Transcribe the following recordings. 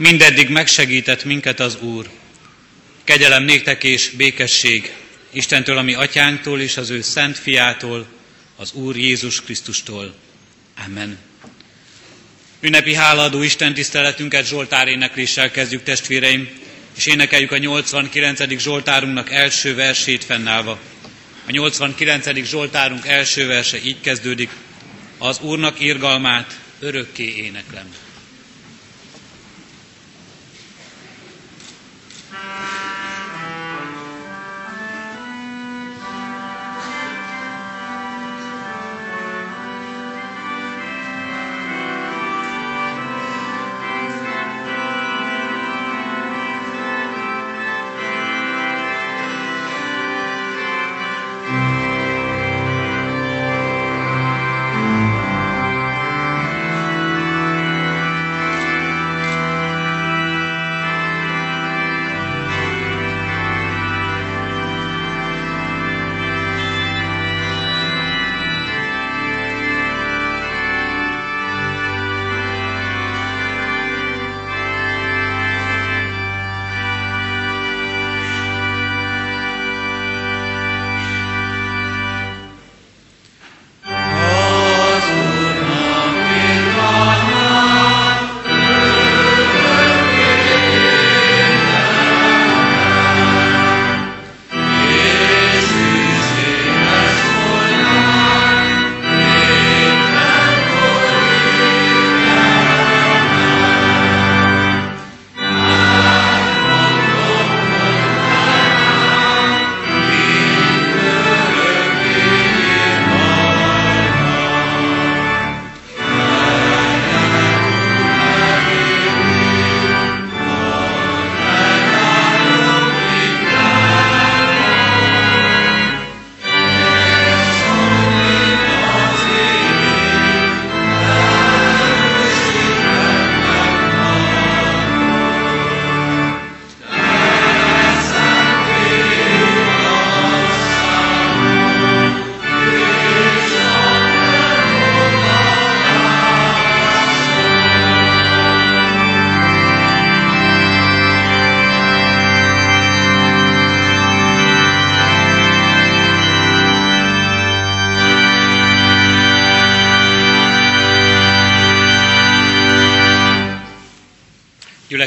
Mindeddig megsegített minket az Úr. Kegyelem néktek és békesség Istentől, ami atyánktól és az ő szent fiától, az Úr Jézus Krisztustól. Amen. Ünnepi hálaadó Isten tiszteletünket Zsoltár énekléssel kezdjük testvéreim, és énekeljük a 89. Zsoltárunknak első versét fennállva. A 89. Zsoltárunk első verse így kezdődik, az Úrnak irgalmát örökké éneklem.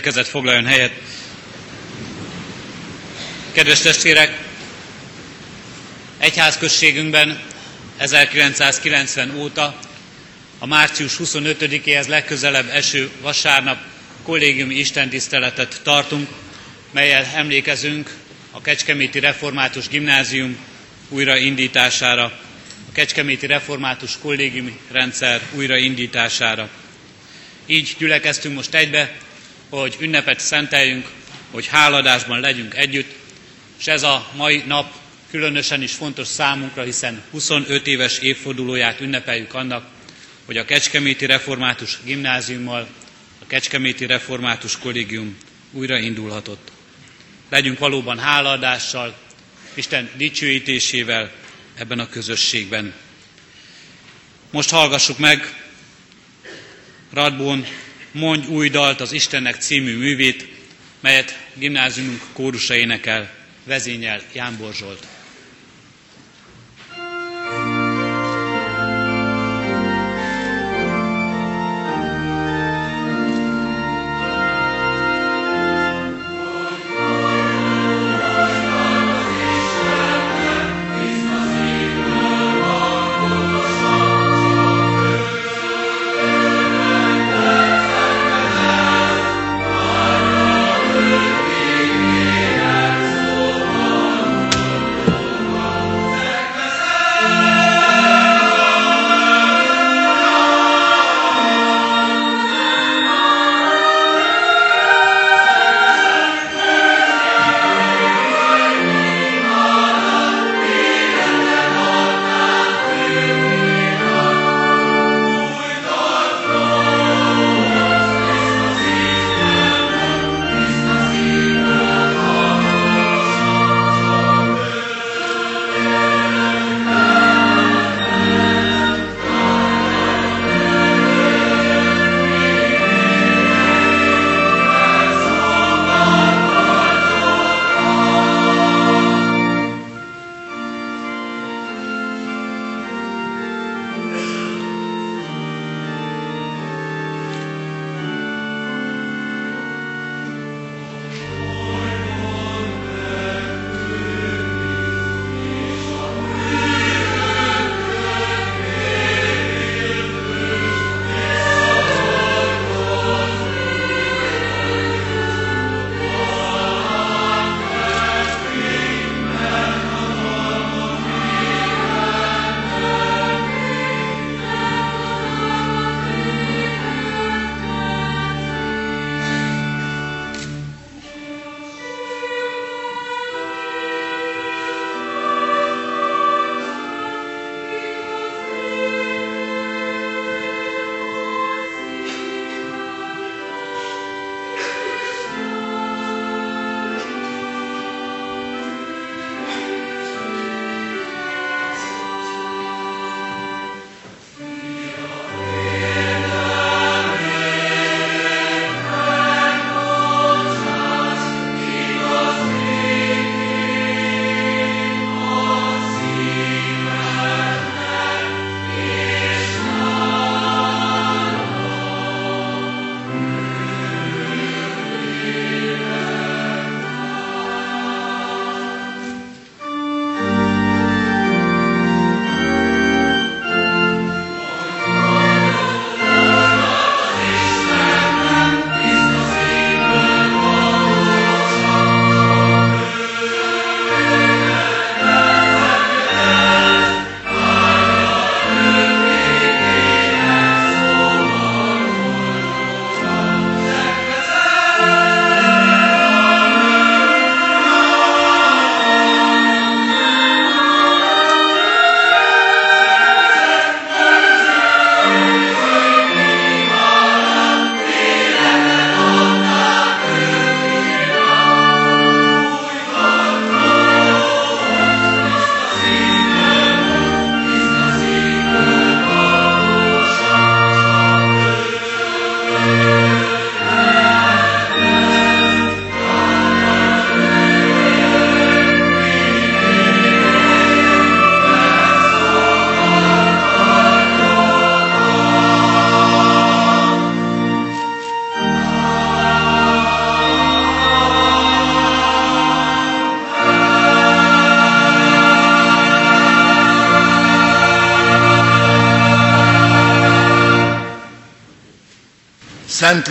Gyülekezet foglaljon helyet. Kedves testvérek, egyházközségünkben 1990 óta a március 25-éhez legközelebb eső vasárnap kollégiumi istentiszteletet tartunk, melyel emlékezünk a Kecskeméti Református Gimnázium újraindítására, a Kecskeméti Református Kollégiumi Rendszer újraindítására. Így gyülekeztünk most egybe, hogy ünnepet szenteljünk, hogy háladásban legyünk együtt, és ez a mai nap különösen is fontos számunkra, hiszen 25 éves évfordulóját ünnepeljük annak, hogy a Kecskeméti Református Gimnáziummal a Kecskeméti Református Kollégium újraindulhatott. Legyünk valóban hálaadással, Isten dicsőítésével ebben a közösségben. Most hallgassuk meg Radbón Mondj új dalt az Istennek című művét, melyet gimnáziumunk kórusa énekel, vezényel Jánbor Zsolt.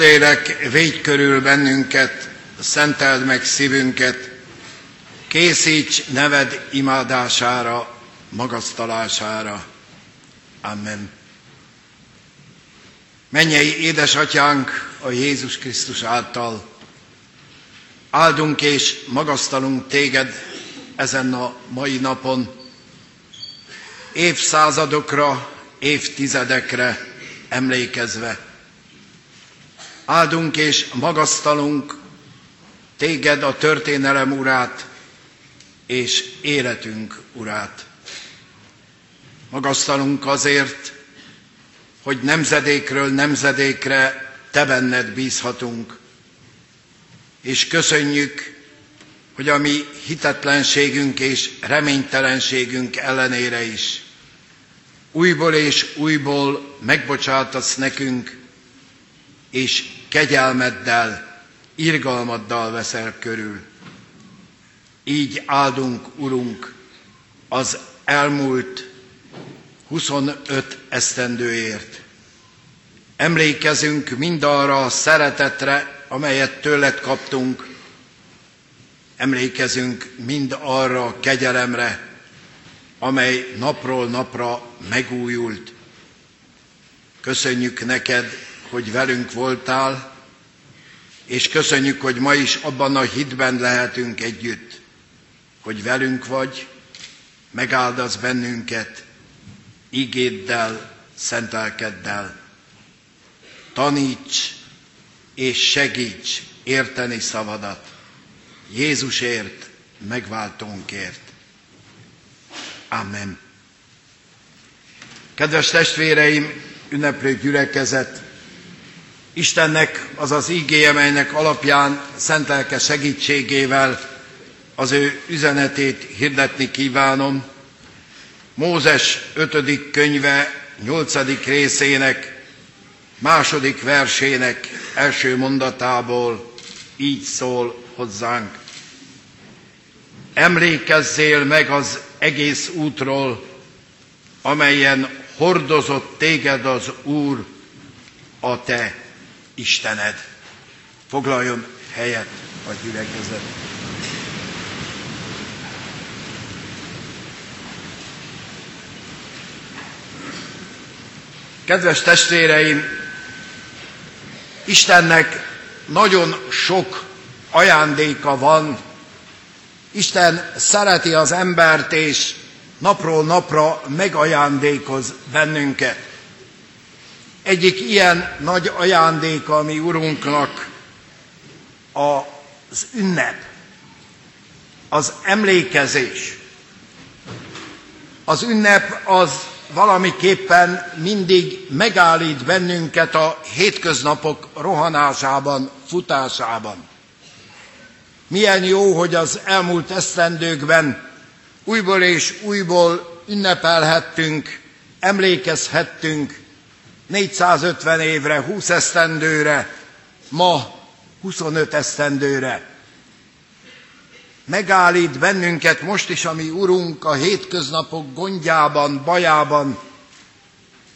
Szentlélek, védj körül bennünket, szenteld meg szívünket, készíts neved imádására, magasztalására. Amen. Mennyei édesatyánk a Jézus Krisztus által, áldunk és magasztalunk téged ezen a mai napon, évszázadokra, évtizedekre emlékezve. Áldunk és magasztalunk téged a történelem urát és életünk urát. Magasztalunk azért, hogy nemzedékről nemzedékre te benned bízhatunk, és köszönjük, hogy a mi hitetlenségünk és reménytelenségünk ellenére is újból és újból megbocsátasz nekünk, és kegyelmeddel, irgalmaddal veszel körül. Így áldunk, Urunk, az elmúlt 25 esztendőért. Emlékezünk mindarra a szeretetre, amelyet tőled kaptunk, emlékezünk mind arra a kegyelemre, amely napról napra megújult. Köszönjük neked, hogy velünk voltál, és köszönjük, hogy ma is abban a hitben lehetünk együtt, hogy velünk vagy, megáldasz bennünket, igéddel, szentelkeddel. Taníts és segíts érteni szavadat Jézusért, megváltónkért. Amen. Kedves testvéreim, ünneplő gyülekezet, Istennek az az ígéje, melynek alapján szentelke segítségével az ő üzenetét hirdetni kívánom. Mózes 5. könyve 8. részének második versének első mondatából így szól hozzánk. Emlékezzél meg az egész útról, amelyen hordozott téged az Úr, a te Istened. Foglaljon helyet a gyülekezet. Kedves testvéreim, Istennek nagyon sok ajándéka van. Isten szereti az embert, és napról napra megajándékoz bennünket. Egyik ilyen nagy ajándéka a mi Urunknak az ünnep, az emlékezés. Az ünnep az valamiképpen mindig megállít bennünket a hétköznapok rohanásában, futásában. Milyen jó, hogy az elmúlt esztendőkben újból és újból ünnepelhettünk, emlékezhettünk 450 évre, 20 esztendőre, ma 25 esztendőre. Megállít bennünket most is, ami Urunk a hétköznapok gondjában, bajában,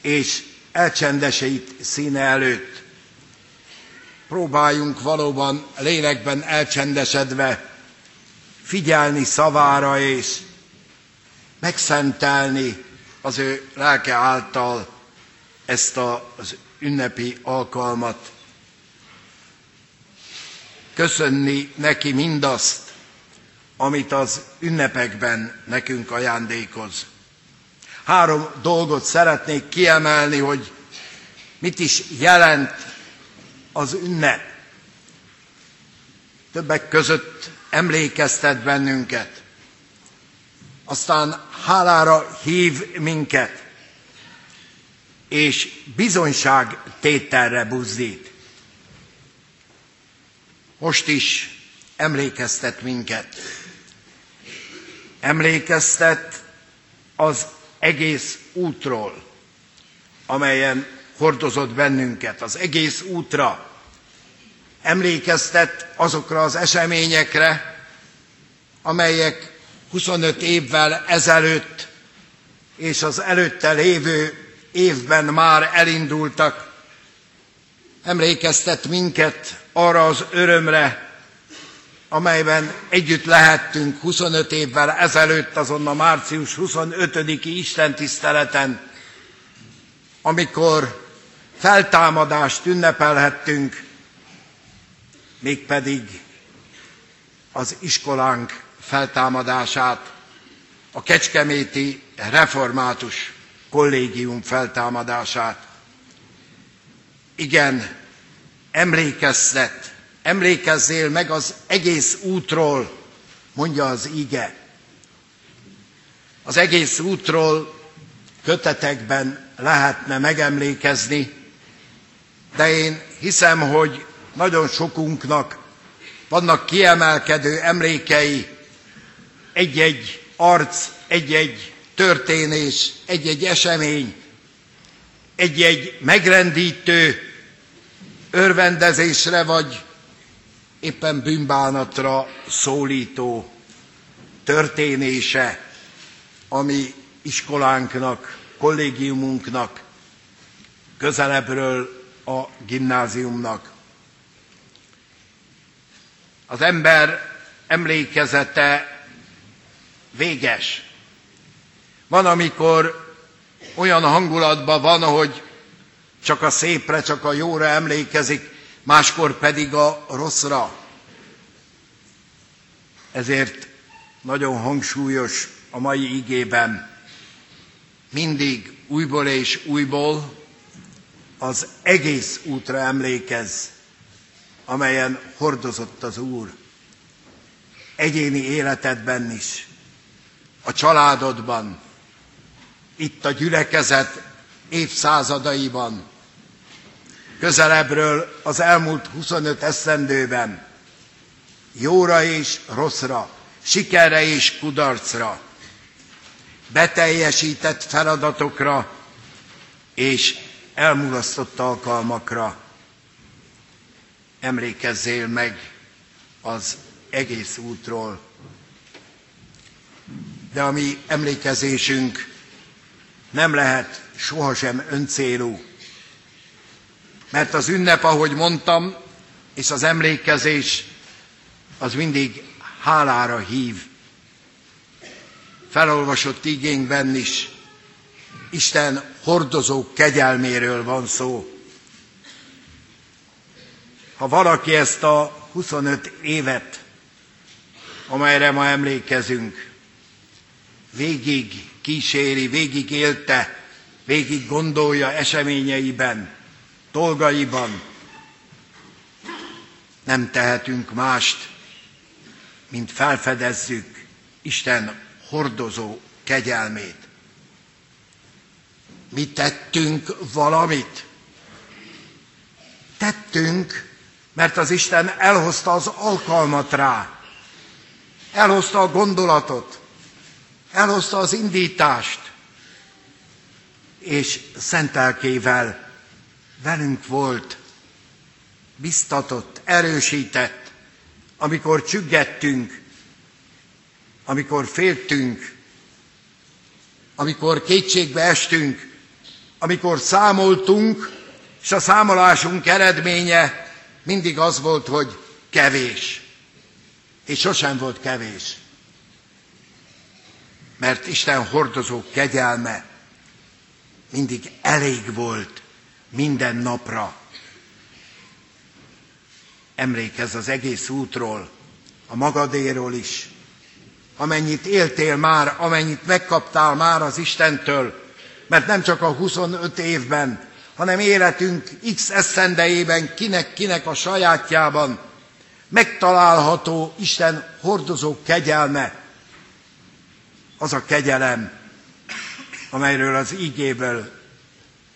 és elcsendesít színe előtt. Próbáljunk valóban lélekben elcsendesedve figyelni szavára és megszentelni az ő lelke által ezt az ünnepi alkalmat. Köszönni neki mindazt, amit az ünnepekben nekünk ajándékoz. Három dolgot szeretnék kiemelni, hogy mit is jelent az ünnep. Többek között emlékeztet bennünket. Aztán hálára hív minket, és bizonyság tételre buzdít. Most is emlékeztet minket. Emlékeztet az egész útról, amelyen hordozott bennünket, az egész útra. Emlékeztet azokra az eseményekre, amelyek 25 évvel ezelőtt és az előtte lévő évben már elindultak. emlékeztet minket arra az örömre, amelyben együtt lehettünk 25 évvel ezelőtt, azon a március 25-i istentiszteleten, amikor feltámadást ünnepelhettünk, mégpedig az iskolánk feltámadását, a Kecskeméti Református Kollégium feltámadását. Igen, emlékeztet, emlékezzél meg az egész útról, mondja az ige. Az egész útról kötetekben lehetne megemlékezni, de én hiszem, hogy nagyon sokunknak vannak kiemelkedő emlékei, egy-egy arc, egy-egy történés, egy-egy esemény, egy-egy megrendítő örvendezésre vagy éppen bűnbánatra szólító történése, ami iskolánknak, kollégiumunknak, közelebbről a gimnáziumnak. Az ember emlékezete véges. Van, amikor olyan hangulatban van, hogy csak a szépre, csak a jóra emlékezik, máskor pedig a rosszra. Ezért nagyon hangsúlyos a mai igében mindig újból és újból az egész útra emlékez, amelyen hordozott az Úr. Egyéni életedben is, a családodban, itt a gyülekezet évszázadaiban, közelebbről az elmúlt 25 eszendőben, jóra és rosszra, sikerre és kudarcra, beteljesített feladatokra és elmulasztott alkalmakra. Emlékezzél meg az egész útról. De a mi emlékezésünk nem lehet sohasem öncélú. Mert az ünnep, ahogy mondtam, és az emlékezés az mindig hálára hív. Felolvasott igényben is Isten hordozó kegyelméről van szó. Ha valaki ezt a 25 évet, amelyre ma emlékezünk, végig kíséri, végig élte, végig gondolja eseményeiben, dolgaiban, nem tehetünk mást, mint felfedezzük Isten hordozó kegyelmét. Mi tettünk valamit? Tettünk, mert az Isten elhozta az alkalmat rá. Elhozta a gondolatot, elhozta az indítást, és szentelkével velünk volt, biztatott, erősített, amikor csüggettünk, amikor féltünk, amikor kétségbe estünk, amikor számoltunk, és a számolásunk eredménye mindig az volt, hogy kevés. És sosem volt kevés. Mert Isten hordozó kegyelme mindig elég volt minden napra. Emlékezz az egész útról, a magadéról is, amennyit éltél már, amennyit megkaptál már az Istentől, mert nem csak a 25 évben, hanem életünk x eszendejében, kinek-kinek a sajátjában megtalálható Isten hordozó kegyelme, az a kegyelem, amelyről az ígéből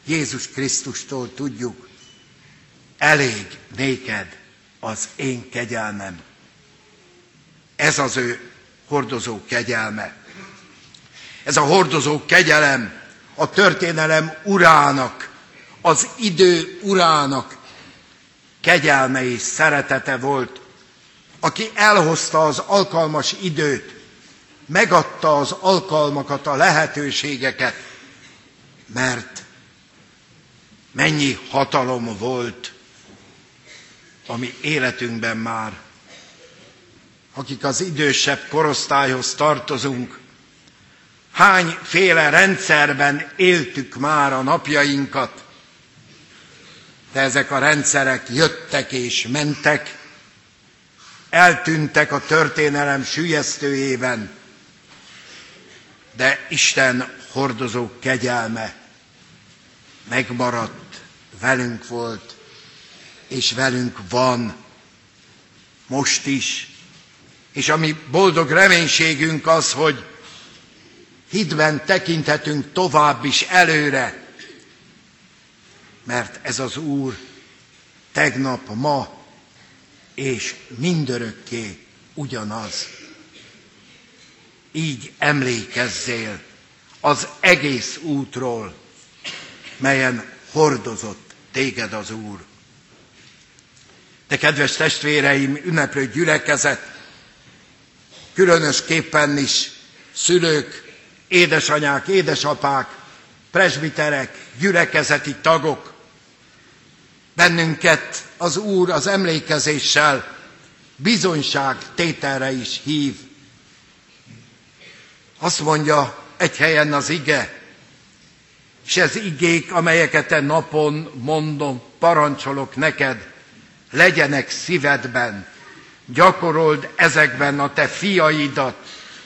Jézus Krisztustól tudjuk, elég néked az én kegyelmem. Ez az ő hordozó kegyelme. Ez a hordozó kegyelem a történelem urának, az idő urának kegyelme és szeretete volt, aki elhozta az alkalmas időt, megadta az alkalmakat, a lehetőségeket, mert mennyi hatalom volt a mi életünkben már. Akik az idősebb korosztályhoz tartozunk, hányféle rendszerben éltük már a napjainkat, de ezek a rendszerek jöttek és mentek, eltűntek a történelem sülyeztőjében, de Isten hordozó kegyelme megmaradt, velünk volt, és velünk van most is. És ami boldog reménységünk az, hogy hitben tekinthetünk tovább is előre, mert ez az Úr tegnap, ma és mindörökké ugyanaz. Így emlékezzél az egész útról, melyen hordozott téged az Úr. De kedves testvéreim, ünneplő gyülekezet, különösképpen is szülők, édesanyák, édesapák, presbiterek, gyülekezeti tagok, bennünket az Úr az emlékezéssel bizonyság tételre is hív. Azt mondja egy helyen az ige, és ez igék, amelyeket te napon mondom, parancsolok neked, legyenek szívedben, gyakorold ezekben a te fiaidat,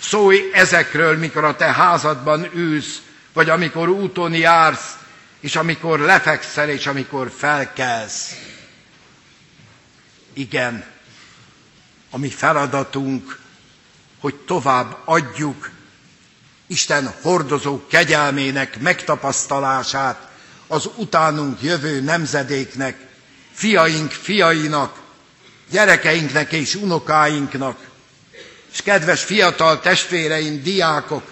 szólj ezekről, mikor a te házadban ülsz, vagy amikor úton jársz, és amikor lefekszel, és amikor felkelsz. Igen, a mi feladatunk, hogy tovább adjuk Isten hordozó kegyelmének megtapasztalását az utánunk jövő nemzedéknek, fiaink fiainak, gyerekeinknek és unokáinknak. És kedves fiatal testvéreim, diákok,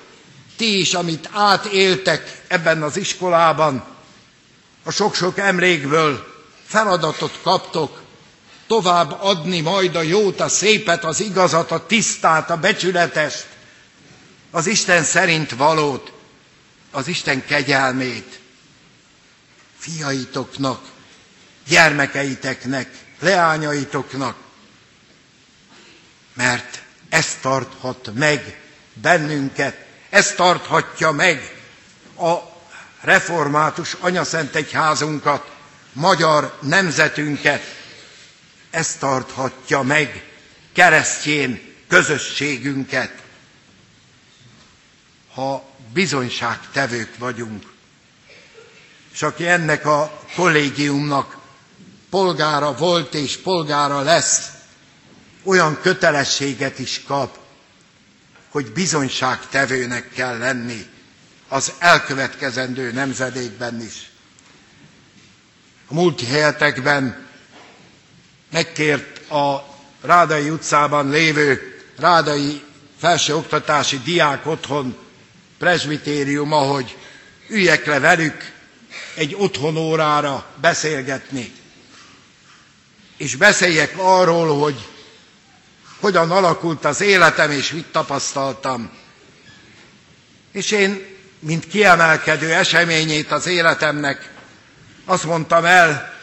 ti is, amit átéltek ebben az iskolában, a sok-sok emlékből feladatot kaptok, tovább adni majd a jót, a szépet, az igazat, a tisztát, a becsületest, az Isten szerint valót, az Isten kegyelmét fiaitoknak, gyermekeiteknek, leányaitoknak, mert ez tarthat meg bennünket, ez tarthatja meg a református anyaszent egyházunkat, magyar nemzetünket, ez tarthatja meg keresztjén közösségünket ha bizonyságtevők vagyunk. És aki ennek a kollégiumnak polgára volt és polgára lesz, olyan kötelességet is kap, hogy bizonyságtevőnek kell lenni az elkövetkezendő nemzedékben is. A múlt hetekben megkért a Rádai utcában lévő Rádai felsőoktatási diák otthon presbitérium, ahogy üljek le velük egy otthonórára beszélgetni. És beszéljek arról, hogy hogyan alakult az életem, és mit tapasztaltam. És én, mint kiemelkedő eseményét az életemnek, azt mondtam el,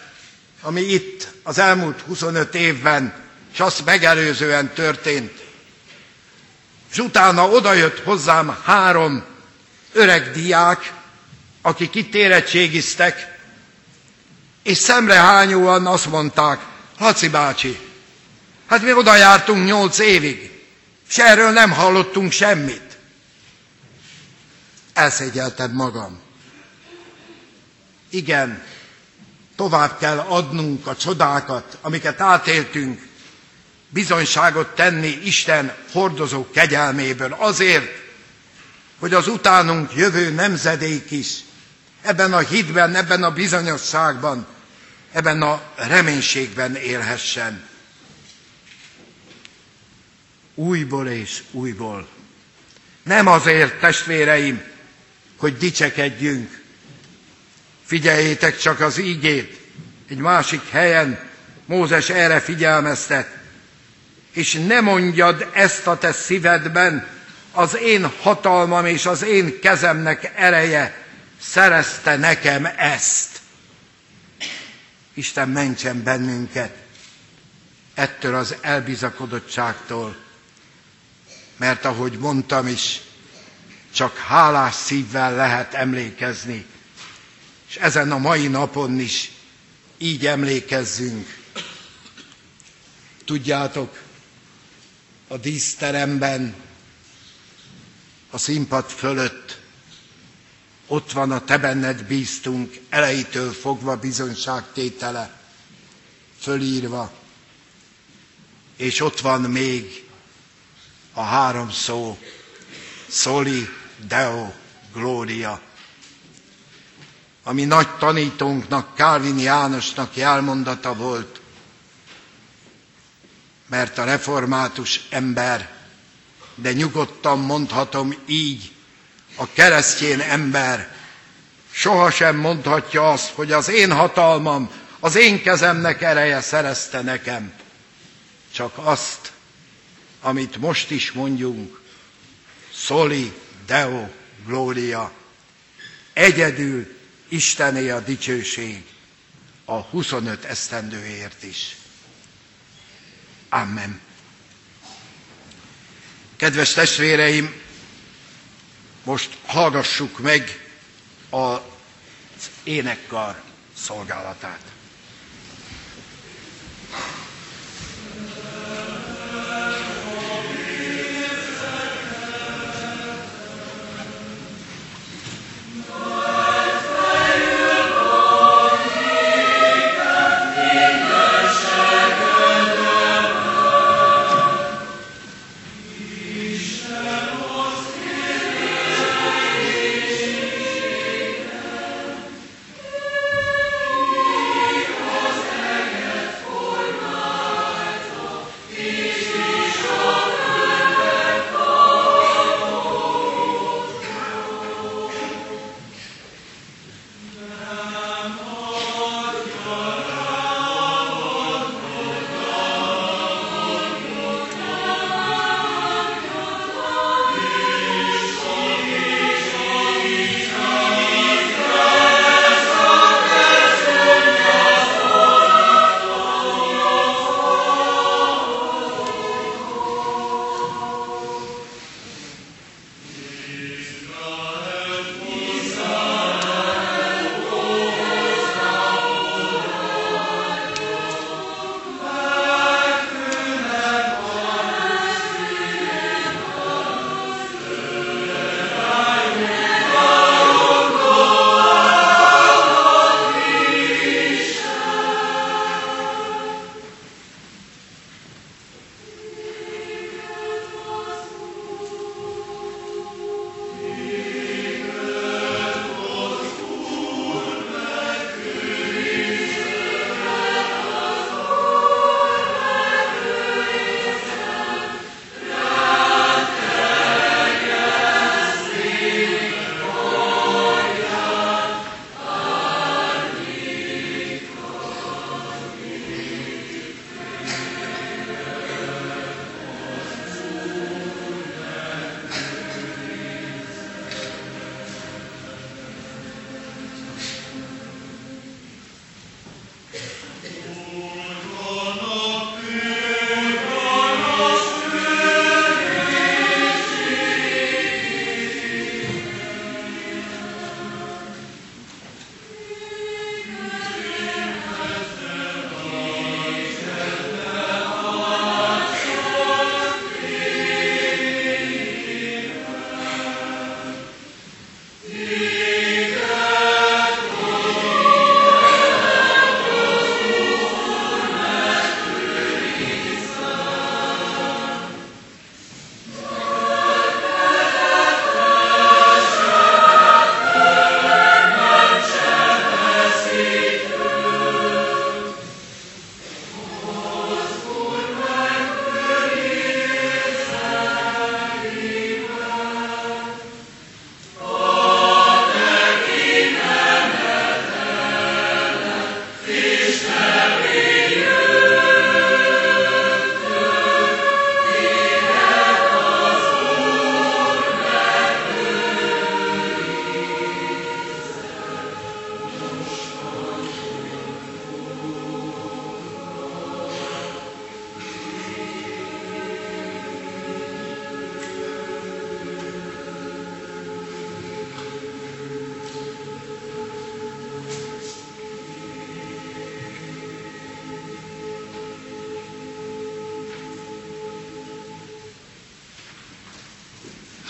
ami itt az elmúlt 25 évben, és azt megelőzően történt. És utána odajött hozzám három öreg diák, akik itt érettségiztek, és szemrehányóan azt mondták, Laci bácsi, hát mi oda jártunk nyolc évig, és erről nem hallottunk semmit. Elszégyeltem magam. Igen, tovább kell adnunk a csodákat, amiket átéltünk, bizonyságot tenni Isten hordozó kegyelméből azért, hogy az utánunk jövő nemzedék is ebben a hitben, ebben a bizonyosságban, ebben a reménységben élhessen. Újból és újból. Nem azért, testvéreim, hogy dicsekedjünk. Figyeljétek csak az ígét. Egy másik helyen Mózes erre figyelmeztet. És ne mondjad ezt a te szívedben, az én hatalmam és az én kezemnek ereje szerezte nekem ezt. Isten mentsen bennünket ettől az elbizakodottságtól, mert ahogy mondtam is, csak hálás szívvel lehet emlékezni, és ezen a mai napon is így emlékezzünk. Tudjátok, a díszteremben, a színpad fölött ott van a te benned bíztunk elejétől fogva bizonyságtétele, fölírva, és ott van még a három szó, Soli Deo Gloria, ami nagy tanítónknak, Kálvin Jánosnak jelmondata volt, mert a református ember, de nyugodtan mondhatom így, a keresztjén ember sohasem mondhatja azt, hogy az én hatalmam, az én kezemnek ereje szerezte nekem, csak azt, amit most is mondjunk, Soli Deo Gloria, egyedül Istené a dicsőség a 25 esztendőért is. Amen. Kedves testvéreim, most hallgassuk meg az énekkar szolgálatát.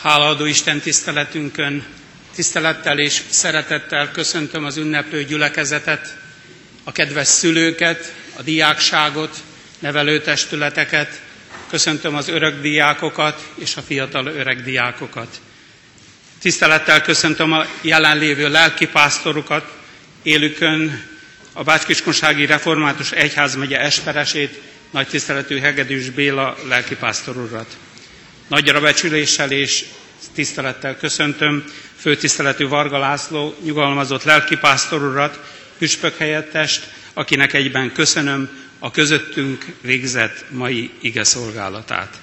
Hálaadó Isten tiszteletünkön, tisztelettel és szeretettel köszöntöm az ünneplő gyülekezetet, a kedves szülőket, a diákságot, nevelőtestületeket, köszöntöm az örök diákokat és a fiatal öreg diákokat. Tisztelettel köszöntöm a jelenlévő lelkipásztorukat, élükön a Bácskiskonsági Református Egyházmegye Esperesét, nagy tiszteletű Hegedűs Béla lelkipásztor urat. Nagyra becsüléssel és tisztelettel köszöntöm főtiszteletű Varga László nyugalmazott lelkipásztor urat, püspök helyettest, akinek egyben köszönöm a közöttünk végzett mai ige szolgálatát.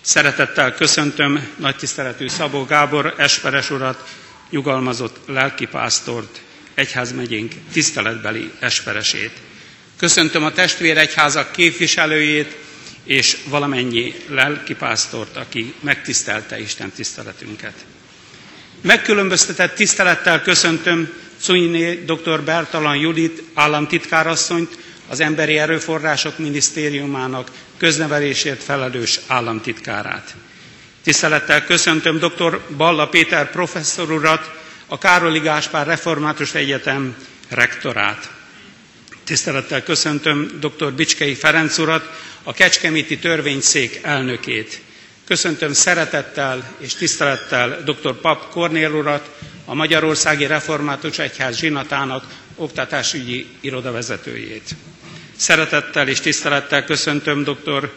Szeretettel köszöntöm nagy tiszteletű Szabó Gábor Esperes urat, nyugalmazott lelkipásztort, egyházmegyénk tiszteletbeli esperesét. Köszöntöm a testvéregyházak képviselőjét, és valamennyi lelkipásztort, aki megtisztelte Isten tiszteletünket. Megkülönböztetett tisztelettel köszöntöm Szunyiné dr. Bertalan Judit államtitkárasszonyt, az Emberi Erőforrások Minisztériumának köznevelésért felelős államtitkárát. Tisztelettel köszöntöm dr. Balla Péter professzor urat, a Károli Gáspár Református Egyetem rektorát. Tisztelettel köszöntöm dr. Bicskei Ferenc urat, a Kecskeméti Törvényszék elnökét. Köszöntöm szeretettel és tisztelettel dr. Pap Kornél urat, a Magyarországi Református Egyház zsinatának oktatásügyi irodavezetőjét. Szeretettel és tisztelettel köszöntöm dr.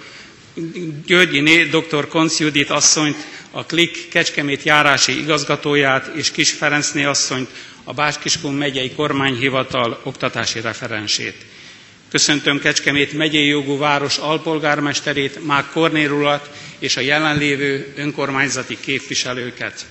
Györgyiné, dr. Konc Judit asszonyt, a KLIK Kecskemét járási igazgatóját és Kis Ferencné asszonyt, a Báskiskun megyei kormányhivatal oktatási referensét. Köszöntöm Kecskemét megyei jogú város alpolgármesterét, Mák Kornérulat és a jelenlévő önkormányzati képviselőket.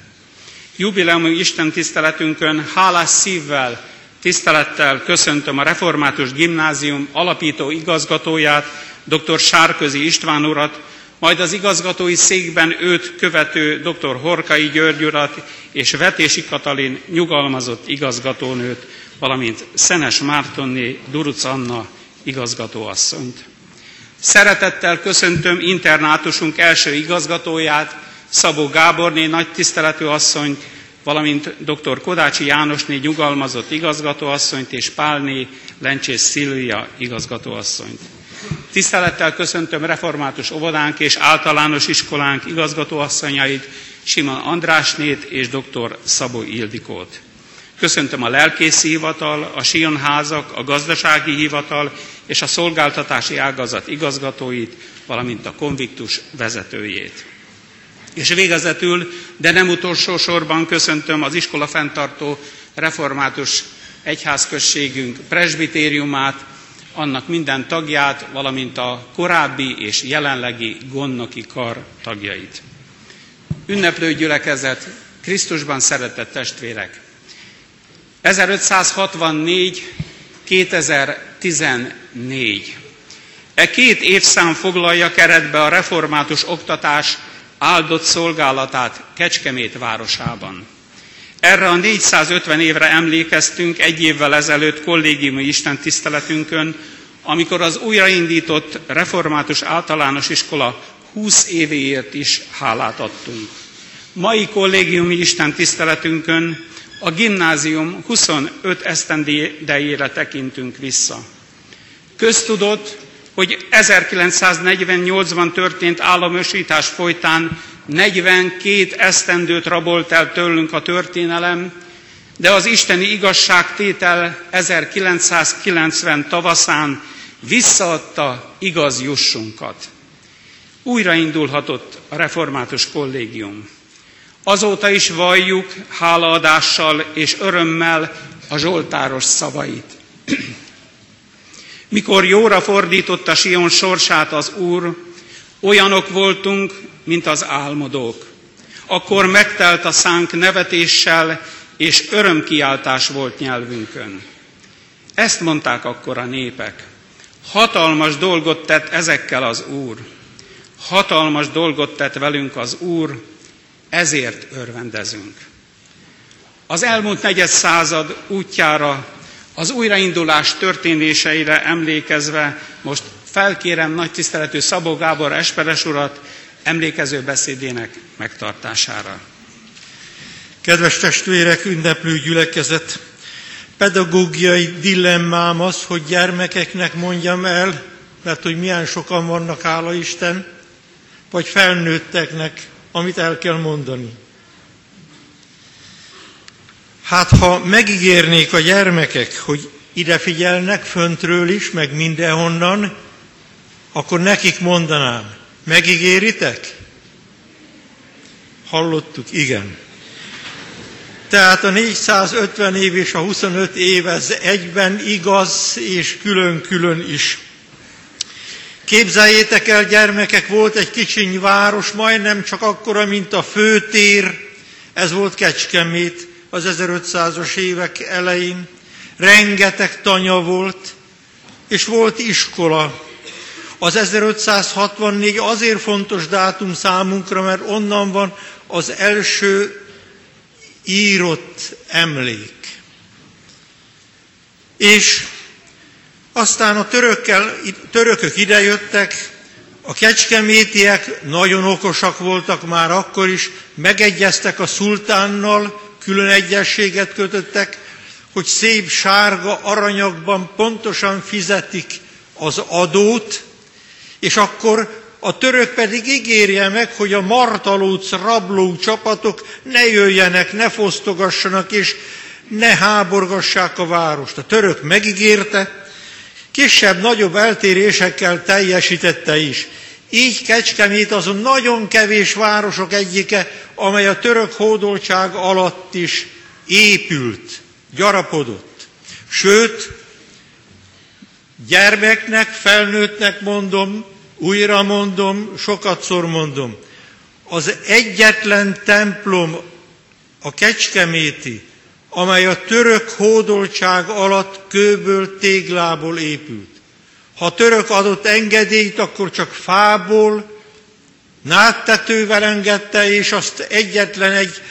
Jubileumi Isten tiszteletünkön hálás szívvel, tisztelettel köszöntöm a Református Gimnázium alapító igazgatóját, dr. Sárközi István urat, majd az igazgatói székben őt követő dr. Horkai György urat és Vetési Katalin nyugalmazott igazgatónőt, valamint Szenes Mártonné Duruc Anna igazgatóasszonyt. Szeretettel köszöntöm internátusunk első igazgatóját, Szabó Gáborné nagy tiszteletű asszonyt, valamint dr. Kodácsi Jánosné nyugalmazott igazgatóasszonyt és Pálné Lencsés Szilvia igazgatóasszonyt. Tisztelettel köszöntöm református óvodánk és általános iskolánk igazgatóasszonyait, Simon Andrásnét és dr. Szabó Ildikót. Köszöntöm a lelkészi hivatal, a Sionházak, a gazdasági hivatal és a szolgáltatási ágazat igazgatóit, valamint a konviktus vezetőjét. És végezetül, de nem utolsó sorban köszöntöm az iskola fenntartó református egyházközségünk presbitériumát, annak minden tagját, valamint a korábbi és jelenlegi gondnoki kar tagjait. Ünneplő gyülekezet, Krisztusban szeretett testvérek! 1564-2014. E két évszám foglalja keretbe a református oktatás áldott szolgálatát Kecskemét városában. Erre a 450 évre emlékeztünk egy évvel ezelőtt kollégiumi Isten tiszteletünkön, amikor az újraindított református általános iskola 20 évéért is hálát adtunk. Mai kollégiumi Isten tiszteletünkön a gimnázium 25 esztendejére tekintünk vissza. Köztudott, hogy 1948-ban történt államosítás folytán 42 esztendőt rabolt el tőlünk a történelem, de az isteni igazságtétel 1990 tavaszán visszaadta igaz jussunkat. Újraindulhatott a református kollégium. Azóta is valljuk hálaadással és örömmel a Zsoltáros szavait. Mikor jóra fordította Sion sorsát az Úr, olyanok voltunk, mint az álmodók. Akkor megtelt a szánk nevetéssel, és örömkiáltás volt nyelvünkön. Ezt mondták akkor a népek. Hatalmas dolgot tett ezekkel az Úr. Hatalmas dolgot tett velünk az Úr, ezért örvendezünk. Az elmúlt negyed század útjára, az újraindulás történéseire emlékezve most felkérem nagy tiszteletű Szabó Gábor Esperes urat, emlékező beszédének megtartására. Kedves testvérek, ünneplő gyülekezet! Pedagógiai dilemmám az, hogy gyermekeknek mondjam el, mert hogy milyen sokan vannak, hála Isten, vagy felnőtteknek, amit el kell mondani. Hát ha megígérnék a gyermekek, hogy ide figyelnek föntről is, meg mindenhonnan, akkor nekik mondanám, megígéritek? Hallottuk, igen. Tehát a 450 év és a 25 év ez egyben igaz és külön-külön is. Képzeljétek el, gyermekek, volt egy kicsiny város, majdnem csak akkora, mint a főtér, ez volt Kecskemét az 1500-as évek elején. Rengeteg tanya volt, és volt iskola. Az 1564 azért fontos dátum számunkra, mert onnan van az első írott emlék. És aztán a törökkel, törökök idejöttek, a kecskemétiek nagyon okosak voltak már akkor is, megegyeztek a szultánnal, külön egyességet kötöttek, hogy szép sárga aranyagban pontosan fizetik az adót, és akkor a török pedig ígérje meg, hogy a martalóc rabló csapatok ne jöjjenek, ne fosztogassanak, és ne háborgassák a várost. A török megígérte, kisebb-nagyobb eltérésekkel teljesítette is. Így Kecskemét azon nagyon kevés városok egyike, amely a török hódoltság alatt is épült, gyarapodott. Sőt, gyermeknek, felnőttnek mondom, újra mondom, sokatszor mondom, az egyetlen templom a Kecskeméti, amely a török hódoltság alatt kőből, téglából épült. Ha török adott engedélyt, akkor csak fából, náttetővel engedte, és azt egyetlen egy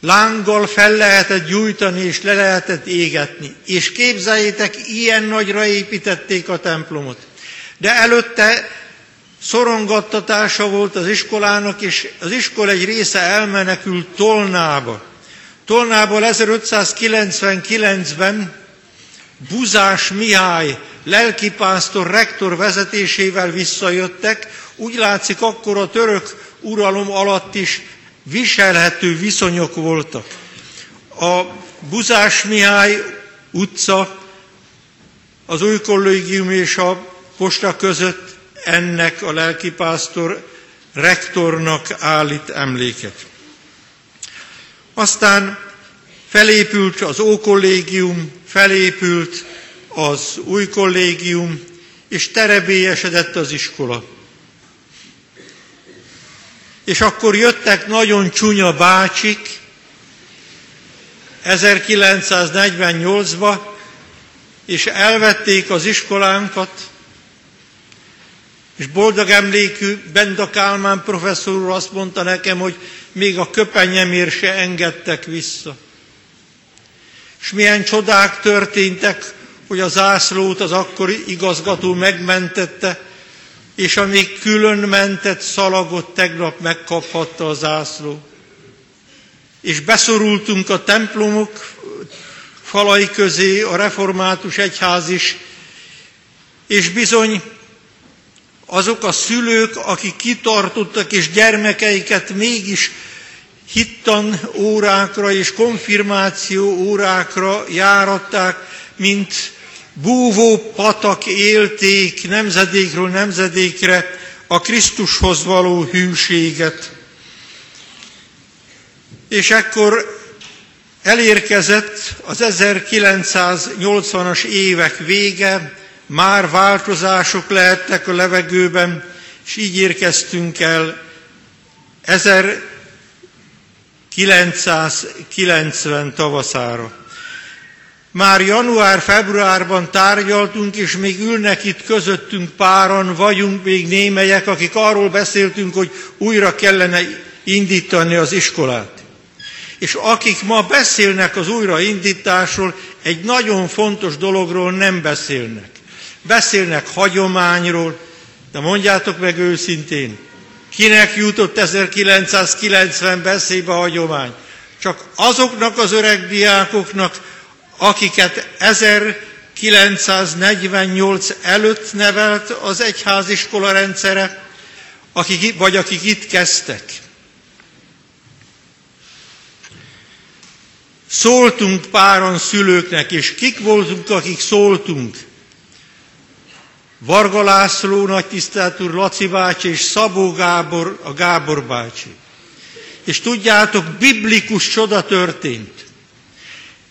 lánggal fel lehetett gyújtani, és le lehetett égetni. És képzeljétek, ilyen nagyra építették a templomot. De előtte szorongattatása volt az iskolának, és az iskola egy része elmenekült Tolnába. Tolnából 1599-ben Buzás Mihály lelkipásztor rektor vezetésével visszajöttek, úgy látszik akkor a török uralom alatt is viselhető viszonyok voltak. A Buzás Mihály utca, az új kollégium és a posta között ennek a lelkipásztor rektornak állít emléket. Aztán felépült az ókollégium, felépült az új kollégium, és terebélyesedett az iskola. És akkor jöttek nagyon csúnya bácsik 1948-ba, és elvették az iskolánkat, és boldog emlékű Benda Kálmán professzor úr azt mondta nekem, hogy még a köpenyemért se engedtek vissza. És milyen csodák történtek, hogy a zászlót az akkori igazgató megmentette, és a még külön mentett szalagot tegnap megkaphatta a zászló. És beszorultunk a templomok falai közé, a református egyház is, és bizony azok a szülők, akik kitartottak és gyermekeiket mégis hittan órákra és konfirmáció órákra járatták, mint búvó patak élték nemzedékről nemzedékre a Krisztushoz való hűséget. És ekkor elérkezett az 1980-as évek vége, már változások lehettek a levegőben, és így érkeztünk el 1990 tavaszára. Már január-februárban tárgyaltunk, és még ülnek itt közöttünk páran, vagyunk még némelyek, akik arról beszéltünk, hogy újra kellene indítani az iskolát. És akik ma beszélnek az újraindításról, egy nagyon fontos dologról nem beszélnek. Beszélnek hagyományról, De mondjátok meg őszintén, kinek jutott 1990 beszébe a hagyomány? Csak azoknak az öreg diákoknak, akiket 1948 előtt nevelt az egyháziskola rendszere, akik, vagy akik itt kezdtek. Szóltunk páran szülőknek, és kik voltunk, akik szóltunk? Varga László nagy tisztelt úr, Laci bácsi és Szabó Gábor, a Gábor bácsi. És tudjátok, biblikus csoda történt.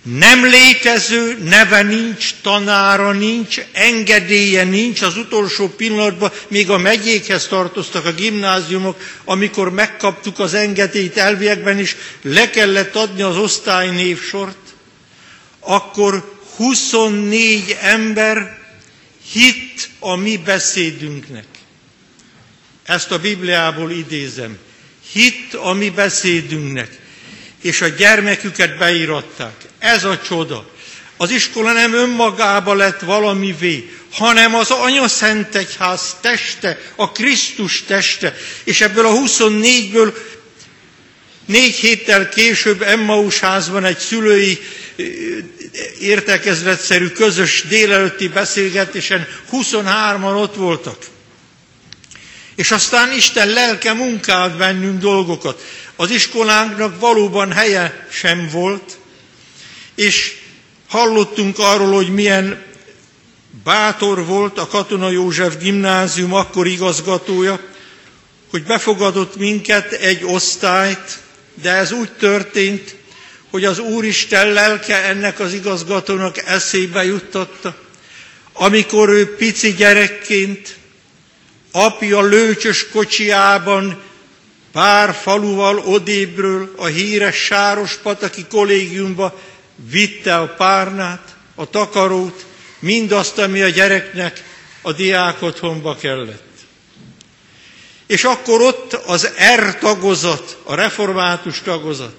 Nem létező neve nincs, tanára nincs, engedélye nincs, az utolsó pillanatban még a megyékhez tartoztak a gimnáziumok, amikor megkaptuk az engedélyt elviekben is, le kellett adni az osztálynévsort, akkor 24 ember hitt a mi beszédünknek. Ezt a Bibliából idézem. Hitt a mi beszédünknek és a gyermeküket beíratták. Ez a csoda. Az iskola nem önmagába lett valamivé, hanem az Anya Szent Egyház teste, a Krisztus teste, és ebből a 24-ből négy héttel később Emmaus házban egy szülői értekezletszerű közös délelőtti beszélgetésen 23-an ott voltak. És aztán Isten lelke munkált bennünk dolgokat. Az iskolánknak valóban helye sem volt, és hallottunk arról, hogy milyen bátor volt a Katona József gimnázium akkor igazgatója, hogy befogadott minket egy osztályt, de ez úgy történt, hogy az Úristen lelke ennek az igazgatónak eszébe juttatta, amikor ő pici gyerekként apja lőcsös kocsiában pár faluval odébről a híres Sárospataki kollégiumba vitte a párnát, a takarót, mindazt, ami a gyereknek a diák otthonba kellett. És akkor ott az R tagozat, a református tagozat.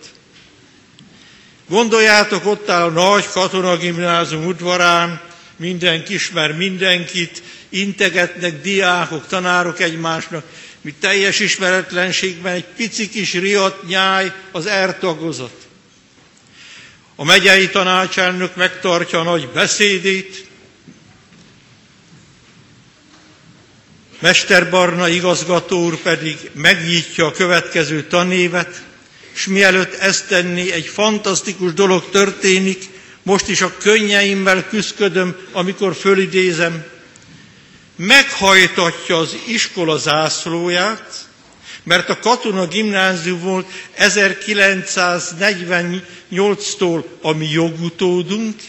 Gondoljátok, ott áll a nagy katonagimnázium udvarán, mindenki ismer mindenkit, integetnek diákok, tanárok egymásnak, mi teljes ismeretlenségben egy pici kis riadt nyáj az ertagozat. A megyei tanácselnök megtartja a nagy beszédét, Mester Barna igazgató úr pedig megnyitja a következő tanévet, és mielőtt ezt tenni, egy fantasztikus dolog történik, most is a könnyeimmel küzdködöm, amikor fölidézem, meghajtatja az iskola zászlóját, mert a katona gimnázium volt 1948-tól a mi jogutódunk,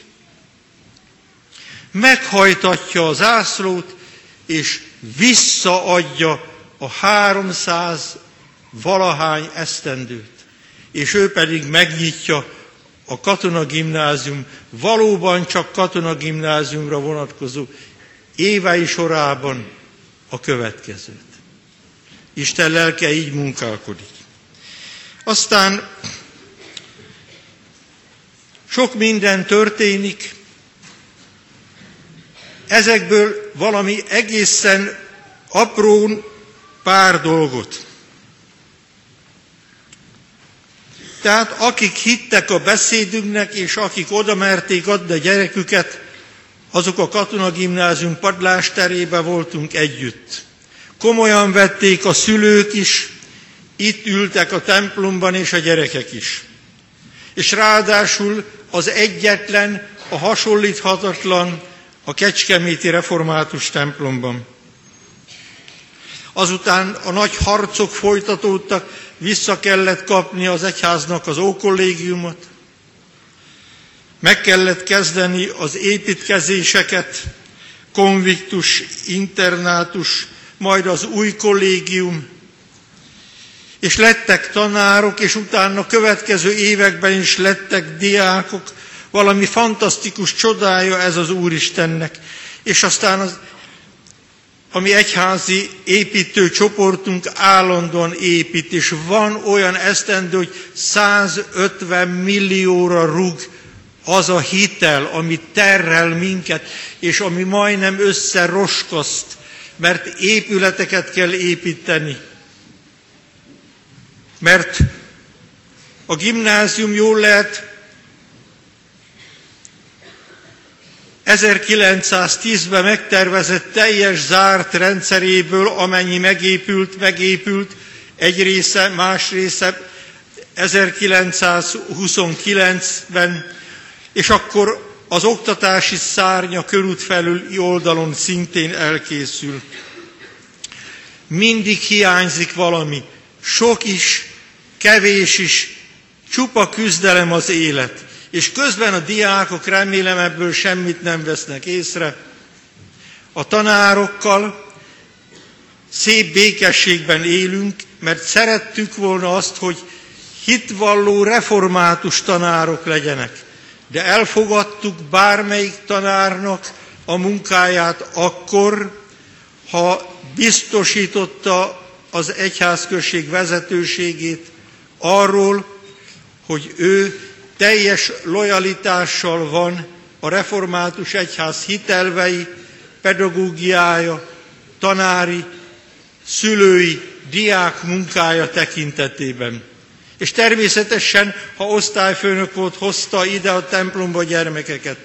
meghajtatja a zászlót, és visszaadja a 300 valahány esztendőt. És ő pedig megnyitja a katona gimnázium, valóban csak katona gimnáziumra vonatkozó évei sorában a következőt. Isten lelke így munkálkodik. Aztán sok minden történik, ezekből valami egészen aprón pár dolgot. Tehát akik hittek a beszédünknek, és akik oda merték adni a gyereküket, azok a katonagimnázium padlásterébe voltunk együtt. Komolyan vették a szülők is, itt ültek a templomban és a gyerekek is. És ráadásul az egyetlen, a hasonlíthatatlan a Kecskeméti Református templomban. Azután a nagy harcok folytatódtak, vissza kellett kapni az egyháznak az ókollégiumot, meg kellett kezdeni az építkezéseket, konviktus, internátus, majd az új kollégium, és lettek tanárok, és utána következő években is lettek diákok, valami fantasztikus csodája ez az Úristennek. És aztán az, ami egyházi építő csoportunk állandóan épít, és van olyan esztendő, hogy 150 millióra rúg az a hitel, ami terrel minket, és ami majdnem összeroskaszt mert épületeket kell építeni. Mert a gimnázium jól lehet 1910-ben megtervezett teljes zárt rendszeréből, amennyi megépült, megépült, egy része, más része 1929-ben, és akkor az oktatási szárnya körút felül oldalon szintén elkészül. Mindig hiányzik valami, sok is, kevés is, csupa küzdelem az élet. És közben a diákok remélem ebből semmit nem vesznek észre. A tanárokkal szép békességben élünk, mert szerettük volna azt, hogy hitvalló református tanárok legyenek de elfogadtuk bármelyik tanárnak a munkáját akkor, ha biztosította az egyházközség vezetőségét arról, hogy ő teljes lojalitással van a református egyház hitelvei, pedagógiája, tanári, szülői, diák munkája tekintetében. És természetesen, ha osztályfőnök volt, hozta ide a templomba gyermekeket.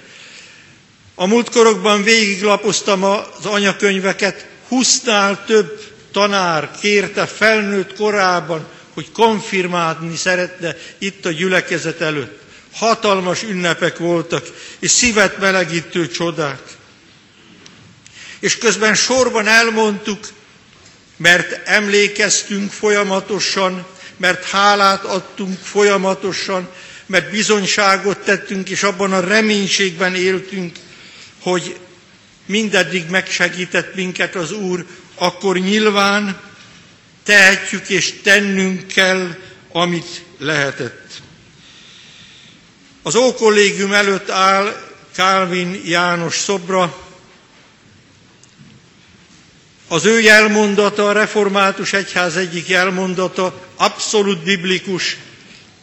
A múltkorokban végiglapoztam az anyakönyveket, husznál több tanár kérte felnőtt korában, hogy konfirmálni szeretne itt a gyülekezet előtt. Hatalmas ünnepek voltak, és szívet melegítő csodák. És közben sorban elmondtuk, mert emlékeztünk folyamatosan mert hálát adtunk folyamatosan, mert bizonyságot tettünk, és abban a reménységben éltünk, hogy mindeddig megsegített minket az Úr, akkor nyilván tehetjük és tennünk kell, amit lehetett. Az Ókollégium előtt áll Kálvin János szobra, az ő jelmondata, a református egyház egyik jelmondata abszolút biblikus,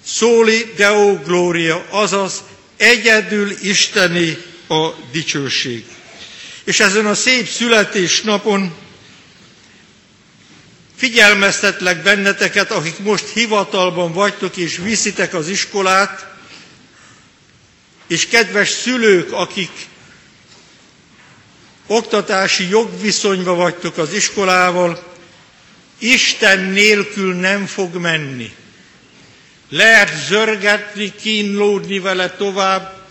szóli Deo Gloria, azaz egyedül Isteni a dicsőség. És ezen a szép születésnapon figyelmeztetlek benneteket, akik most hivatalban vagytok és viszitek az iskolát, és kedves szülők, akik oktatási jogviszonyba vagytok az iskolával, Isten nélkül nem fog menni. Lehet zörgetni, kínlódni vele tovább,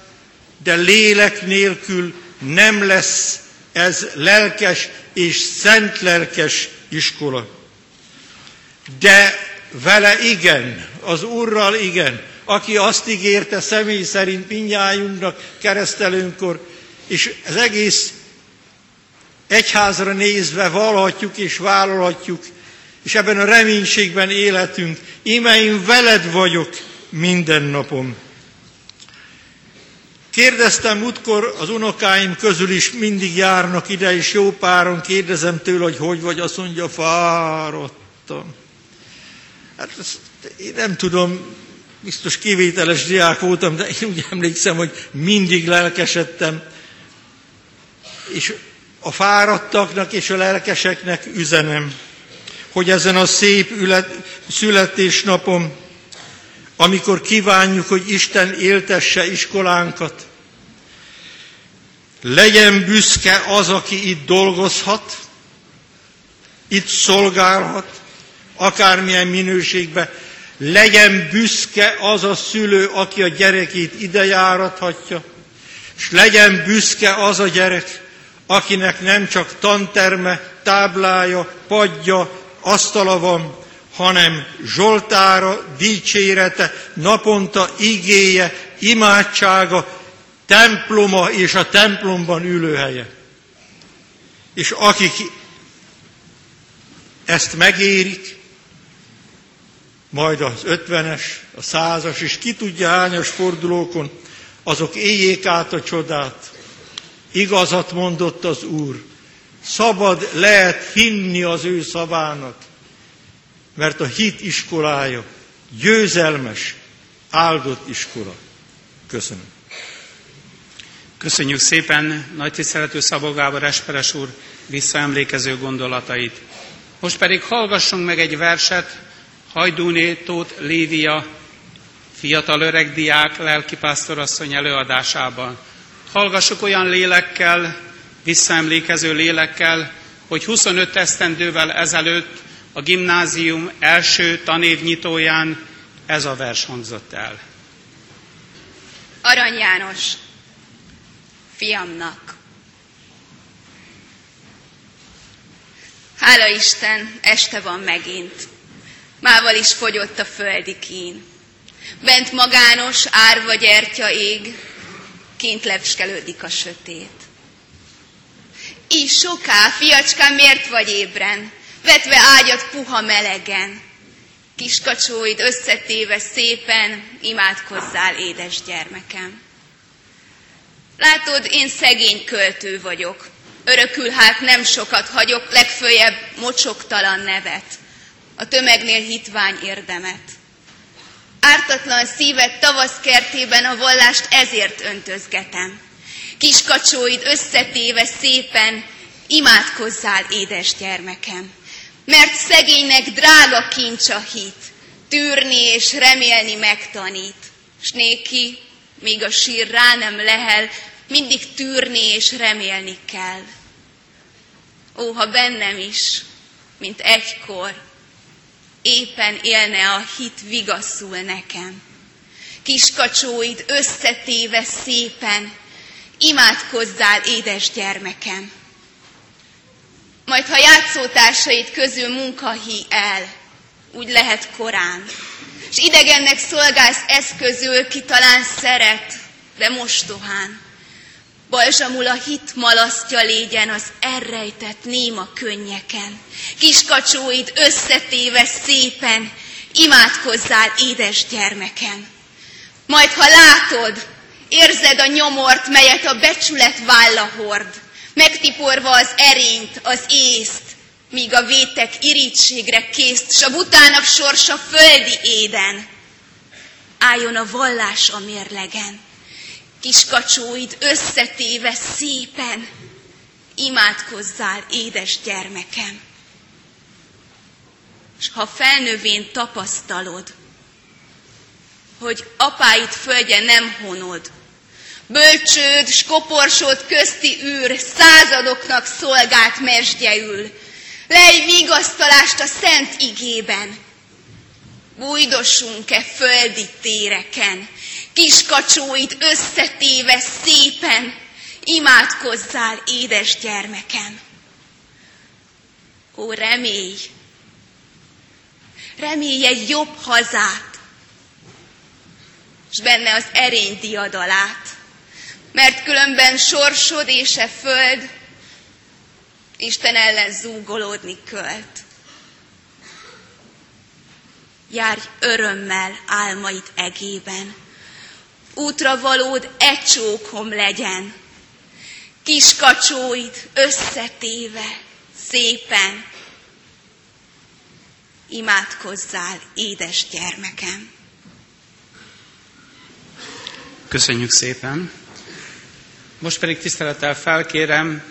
de lélek nélkül nem lesz ez lelkes és szent lelkes iskola. De vele igen, az Úrral igen, aki azt ígérte személy szerint minnyájunknak keresztelőnkor, és az egész egyházra nézve valhatjuk és vállalhatjuk, és ebben a reménységben életünk. Íme én veled vagyok minden napom. Kérdeztem útkor, az unokáim közül is mindig járnak ide, és jó páron kérdezem tőle, hogy hogy vagy, azt mondja, fáradtam. Hát ezt, én nem tudom, biztos kivételes diák voltam, de én úgy emlékszem, hogy mindig lelkesedtem, és a fáradtaknak és a lelkeseknek üzenem, hogy ezen a szép ület, születésnapon, amikor kívánjuk, hogy Isten éltesse iskolánkat, legyen büszke az, aki itt dolgozhat, itt szolgálhat, akármilyen minőségben, legyen büszke az a szülő, aki a gyerekét ide és legyen büszke az a gyerek, akinek nem csak tanterme, táblája, padja, asztala van, hanem Zsoltára, dicsérete, naponta igéje, imádsága, temploma és a templomban ülőhelye. És akik ezt megérik, majd az ötvenes, a százas, és ki tudja hányas fordulókon, azok éljék át a csodát, Igazat mondott az Úr. Szabad lehet hinni az ő szavának, mert a hit iskolája győzelmes, áldott iskola. Köszönöm. Köszönjük szépen nagy tiszteletű Szabó Gábor Esperes úr visszaemlékező gondolatait. Most pedig hallgassunk meg egy verset Hajdúné Tóth Lévia fiatal öreg diák lelkipásztorasszony előadásában. Hallgassuk olyan lélekkel, visszaemlékező lélekkel, hogy 25 esztendővel ezelőtt a gimnázium első tanévnyitóján ez a vers hangzott el. Arany János, fiamnak. Hála Isten, este van megint. Mával is fogyott a földi kín. Bent magános árva gyertya ég, kint lepskelődik a sötét. Így soká, fiacskám, miért vagy ébren, vetve ágyat puha melegen, kiskacsóid összetéve szépen, imádkozzál, édes gyermekem. Látod, én szegény költő vagyok, örökül hát nem sokat hagyok, legfőjebb mocsoktalan nevet, a tömegnél hitvány érdemet. Ártatlan szívet tavasz kertében a vallást ezért öntözgetem. Kiskacsóid összetéve szépen, imádkozzál, édes gyermekem. Mert szegénynek drága kincs a hit, tűrni és remélni megtanít. S néki, míg a sír rá nem lehel, mindig tűrni és remélni kell. Ó, ha bennem is, mint egykor, éppen élne a hit vigaszul nekem. Kiskacsóid összetéve szépen, imádkozzál, édes gyermekem. Majd, ha játszótársaid közül munkahí el, úgy lehet korán, és idegennek szolgálsz eszközül, ki talán szeret, de mostohán. Balzsamul a hit malasztja légyen az elrejtett néma könnyeken. Kiskacsóid összetéve szépen, imádkozzál, édes gyermeken. Majd ha látod, érzed a nyomort, melyet a becsület válla hord, megtiporva az erényt, az észt, míg a vétek irítségre készt, s a butának sorsa földi éden. Álljon a vallás a mérlegen, kiskacsóid összetéve szépen, imádkozzál, édes gyermekem. És ha felnővén tapasztalod, hogy apáid földje nem honod, bölcsőd, s koporsód közti űr századoknak szolgált mesdjeül, lej vigasztalást a szent igében, bújdossunk-e földi téreken, kiskacsóit összetéve szépen, imádkozzál, édes gyermekem. Ó, remélj! Remélj egy jobb hazát, és benne az erény diadalát, mert különben sorsod és e föld Isten ellen zúgolódni költ. Járj örömmel álmaid egében, útra valód egy csókom legyen, kiskacsóid összetéve, szépen, imádkozzál, édes gyermekem. Köszönjük szépen! Most pedig tisztelettel felkérem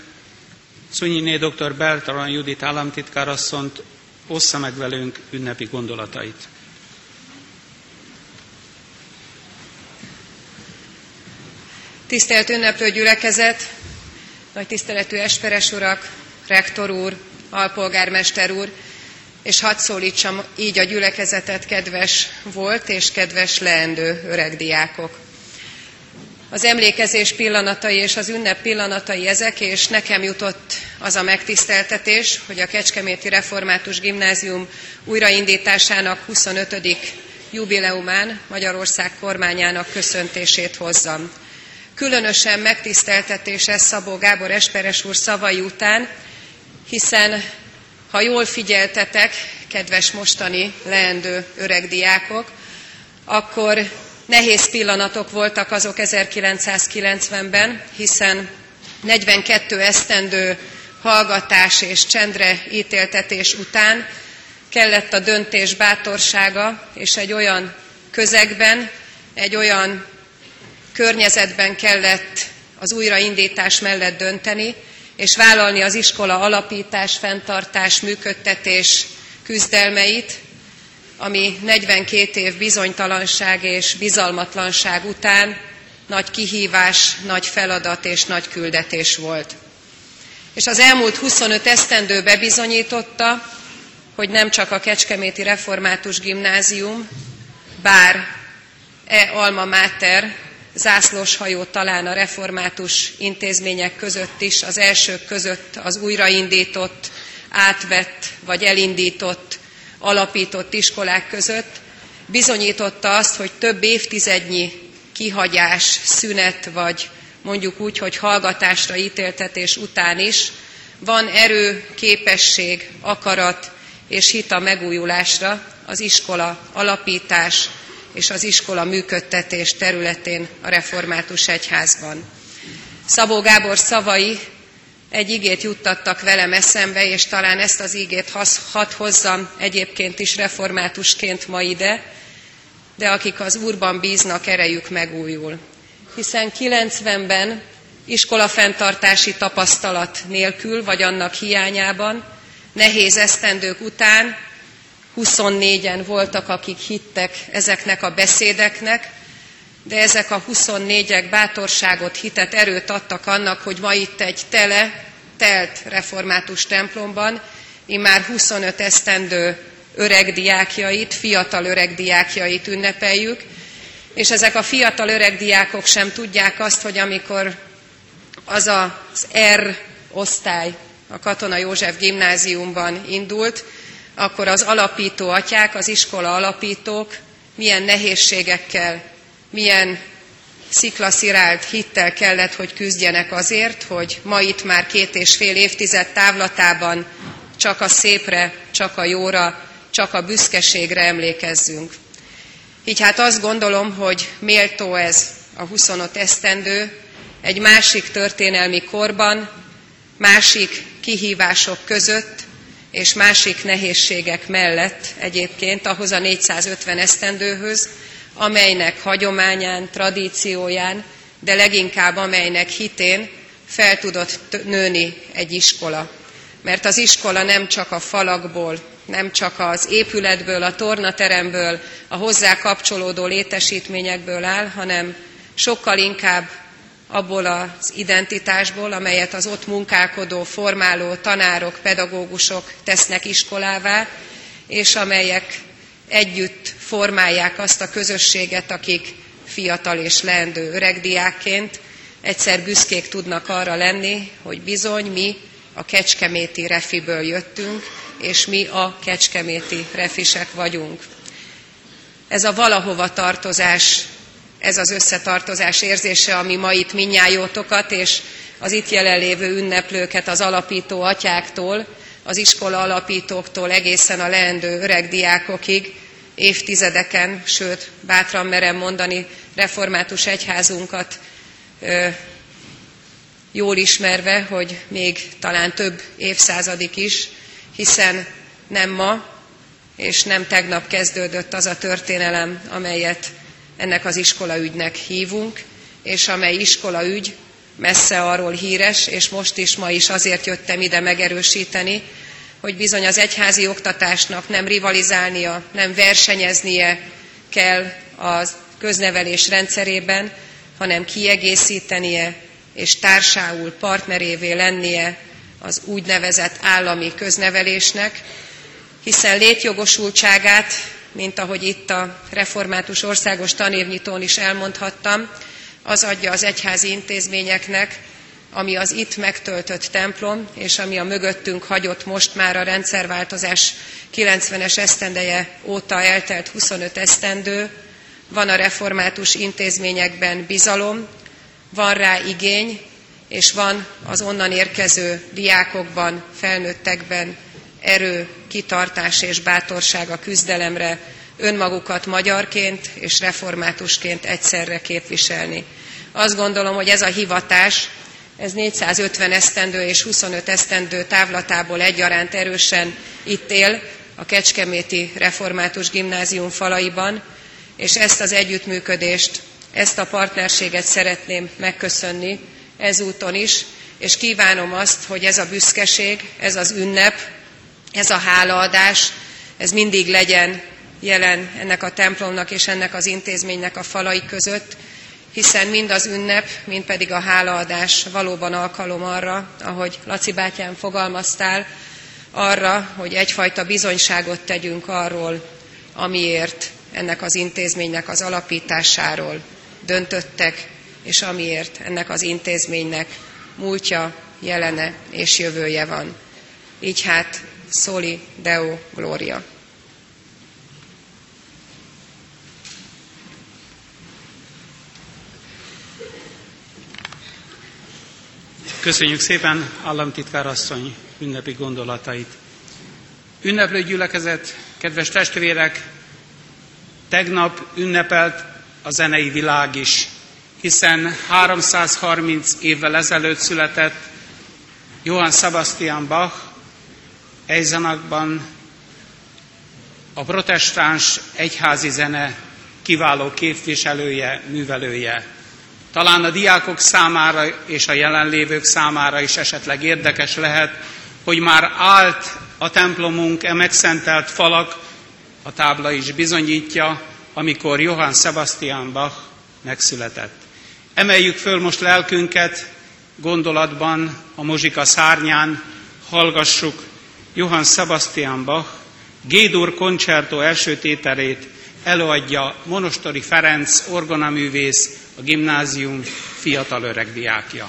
Szunyiné dr. Beltalan Judit államtitkárasszont ossza meg velünk ünnepi gondolatait. Tisztelt ünneplő gyülekezet, nagy tiszteletű esperes urak, rektor úr, alpolgármester úr, és hadd szólítsam így a gyülekezetet, kedves volt és kedves leendő öreg diákok. Az emlékezés pillanatai és az ünnep pillanatai ezek, és nekem jutott az a megtiszteltetés, hogy a Kecskeméti Református Gimnázium újraindításának 25. jubileumán Magyarország kormányának köszöntését hozzam. Különösen megtiszteltetés ez Szabó Gábor Esperes úr szavai után, hiszen ha jól figyeltetek, kedves mostani leendő öreg diákok, akkor Nehéz pillanatok voltak azok 1990-ben, hiszen 42 esztendő hallgatás és csendre ítéltetés után kellett a döntés bátorsága, és egy olyan közegben, egy olyan környezetben kellett az újraindítás mellett dönteni, és vállalni az iskola alapítás, fenntartás, működtetés küzdelmeit, ami 42 év bizonytalanság és bizalmatlanság után nagy kihívás, nagy feladat és nagy küldetés volt. És az elmúlt 25 esztendő bebizonyította, hogy nem csak a Kecskeméti Református Gimnázium, bár e alma mater zászlós hajó talán a református intézmények között is, az elsők között az újraindított, átvett vagy elindított, alapított iskolák között, bizonyította azt, hogy több évtizednyi kihagyás, szünet, vagy mondjuk úgy, hogy hallgatásra ítéltetés után is van erő, képesség, akarat és hit megújulásra az iskola alapítás és az iskola működtetés területén a református egyházban. Szabó Gábor szavai egy igét juttattak velem eszembe, és talán ezt az igét hadd hozzam egyébként is reformátusként ma ide, de akik az Úrban bíznak, erejük megújul. Hiszen 90-ben iskolafenntartási tapasztalat nélkül, vagy annak hiányában, nehéz esztendők után 24-en voltak, akik hittek ezeknek a beszédeknek, de ezek a 24-ek bátorságot, hitet, erőt adtak annak, hogy ma itt egy tele, telt református templomban, immár 25 esztendő öreg diákjait, fiatal öreg diákjait ünnepeljük, és ezek a fiatal öreg diákok sem tudják azt, hogy amikor az az R osztály a Katona József gimnáziumban indult, akkor az alapító atyák, az iskola alapítók milyen nehézségekkel, milyen sziklaszirált hittel kellett, hogy küzdjenek azért, hogy ma itt már két és fél évtized távlatában csak a szépre, csak a jóra, csak a büszkeségre emlékezzünk. Így hát azt gondolom, hogy méltó ez a 25 esztendő, egy másik történelmi korban, másik kihívások között, és másik nehézségek mellett egyébként ahhoz a 450 esztendőhöz, amelynek hagyományán, tradícióján, de leginkább amelynek hitén fel tudott nőni egy iskola. Mert az iskola nem csak a falakból, nem csak az épületből, a tornateremből, a hozzá kapcsolódó létesítményekből áll, hanem sokkal inkább abból az identitásból, amelyet az ott munkálkodó, formáló tanárok, pedagógusok tesznek iskolává, és amelyek együtt formálják azt a közösséget, akik fiatal és leendő öregdiákként egyszer büszkék tudnak arra lenni, hogy bizony mi a kecskeméti refiből jöttünk, és mi a kecskeméti refisek vagyunk. Ez a valahova tartozás ez az összetartozás érzése, ami ma itt minnyájótokat és az itt jelenlévő ünneplőket az alapító atyáktól, az iskola alapítóktól egészen a leendő öreg diákokig, évtizedeken, sőt, bátran merem mondani, református egyházunkat ö, jól ismerve, hogy még talán több évszázadik is, hiszen nem ma és nem tegnap kezdődött az a történelem, amelyet ennek az iskolaügynek hívunk, és amely iskolaügy messze arról híres, és most is, ma is azért jöttem ide megerősíteni, hogy bizony az egyházi oktatásnak nem rivalizálnia, nem versenyeznie kell a köznevelés rendszerében, hanem kiegészítenie és társául partnerévé lennie az úgynevezett állami köznevelésnek, hiszen létjogosultságát mint ahogy itt a református országos tanévnyitón is elmondhattam, az adja az egyházi intézményeknek, ami az itt megtöltött templom, és ami a mögöttünk hagyott most már a rendszerváltozás 90-es esztendeje óta eltelt 25 esztendő, van a református intézményekben bizalom, van rá igény, és van az onnan érkező diákokban, felnőttekben erő, kitartás és bátorság a küzdelemre, önmagukat magyarként és reformátusként egyszerre képviselni. Azt gondolom, hogy ez a hivatás, ez 450 esztendő és 25 esztendő távlatából egyaránt erősen itt él a Kecskeméti Református Gimnázium falaiban, és ezt az együttműködést, ezt a partnerséget szeretném megköszönni, ezúton is, és kívánom azt, hogy ez a büszkeség, ez az ünnep, ez a hálaadás, ez mindig legyen jelen ennek a templomnak és ennek az intézménynek a falai között, hiszen mind az ünnep, mind pedig a hálaadás valóban alkalom arra, ahogy Laci bátyám fogalmaztál, arra, hogy egyfajta bizonyságot tegyünk arról, amiért ennek az intézménynek az alapításáról döntöttek, és amiért ennek az intézménynek múltja, jelene és jövője van. Így hát, Soli Deo Gloria. Köszönjük szépen államtitkár asszony ünnepi gondolatait. Ünneplő gyülekezet, kedves testvérek, tegnap ünnepelt a zenei világ is, hiszen 330 évvel ezelőtt született Johann Sebastian Bach Eisenachban a protestáns egyházi zene kiváló képviselője, művelője. Talán a diákok számára és a jelenlévők számára is esetleg érdekes lehet, hogy már állt a templomunk, e megszentelt falak, a tábla is bizonyítja, amikor Johann Sebastian Bach megszületett. Emeljük föl most lelkünket gondolatban a mozsika szárnyán, hallgassuk Johann Sebastian Bach Gédur koncertó első tételét előadja Monostori Ferenc orgonaművész, a gimnázium fiatal öreg diákja.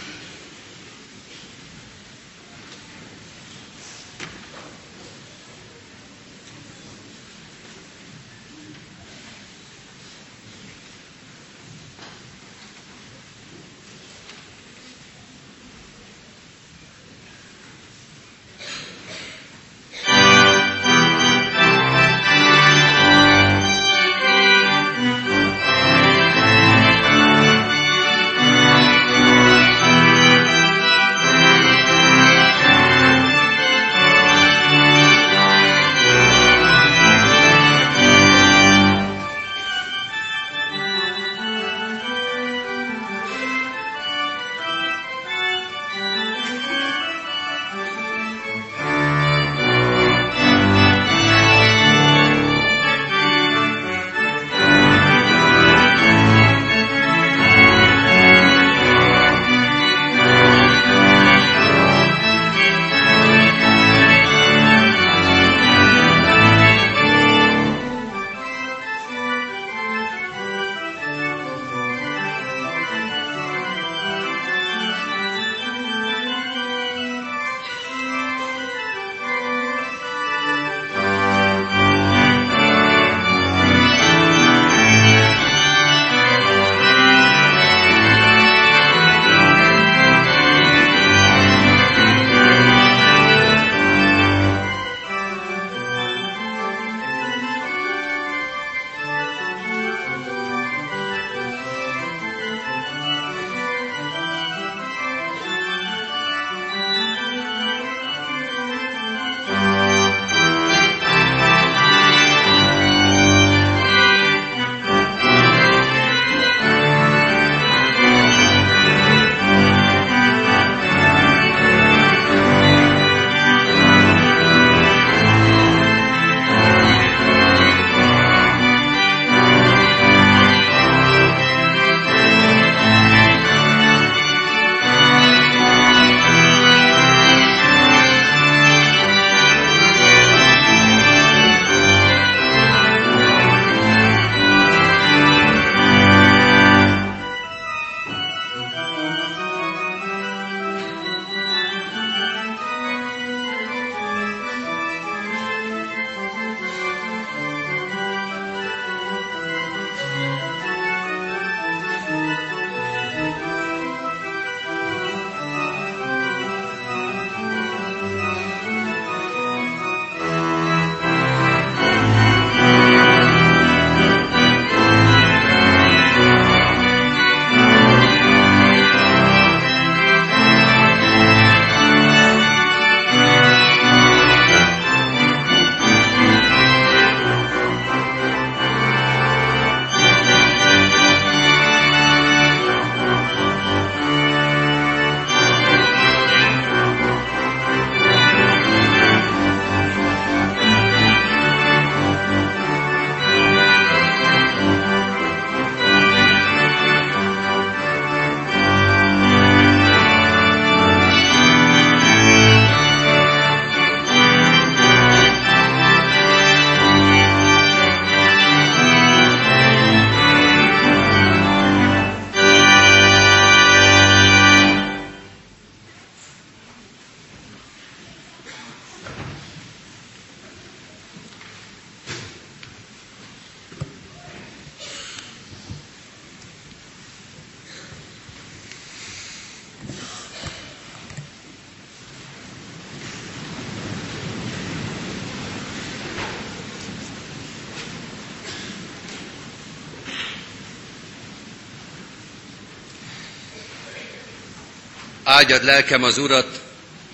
Áldjad lelkem az Urat,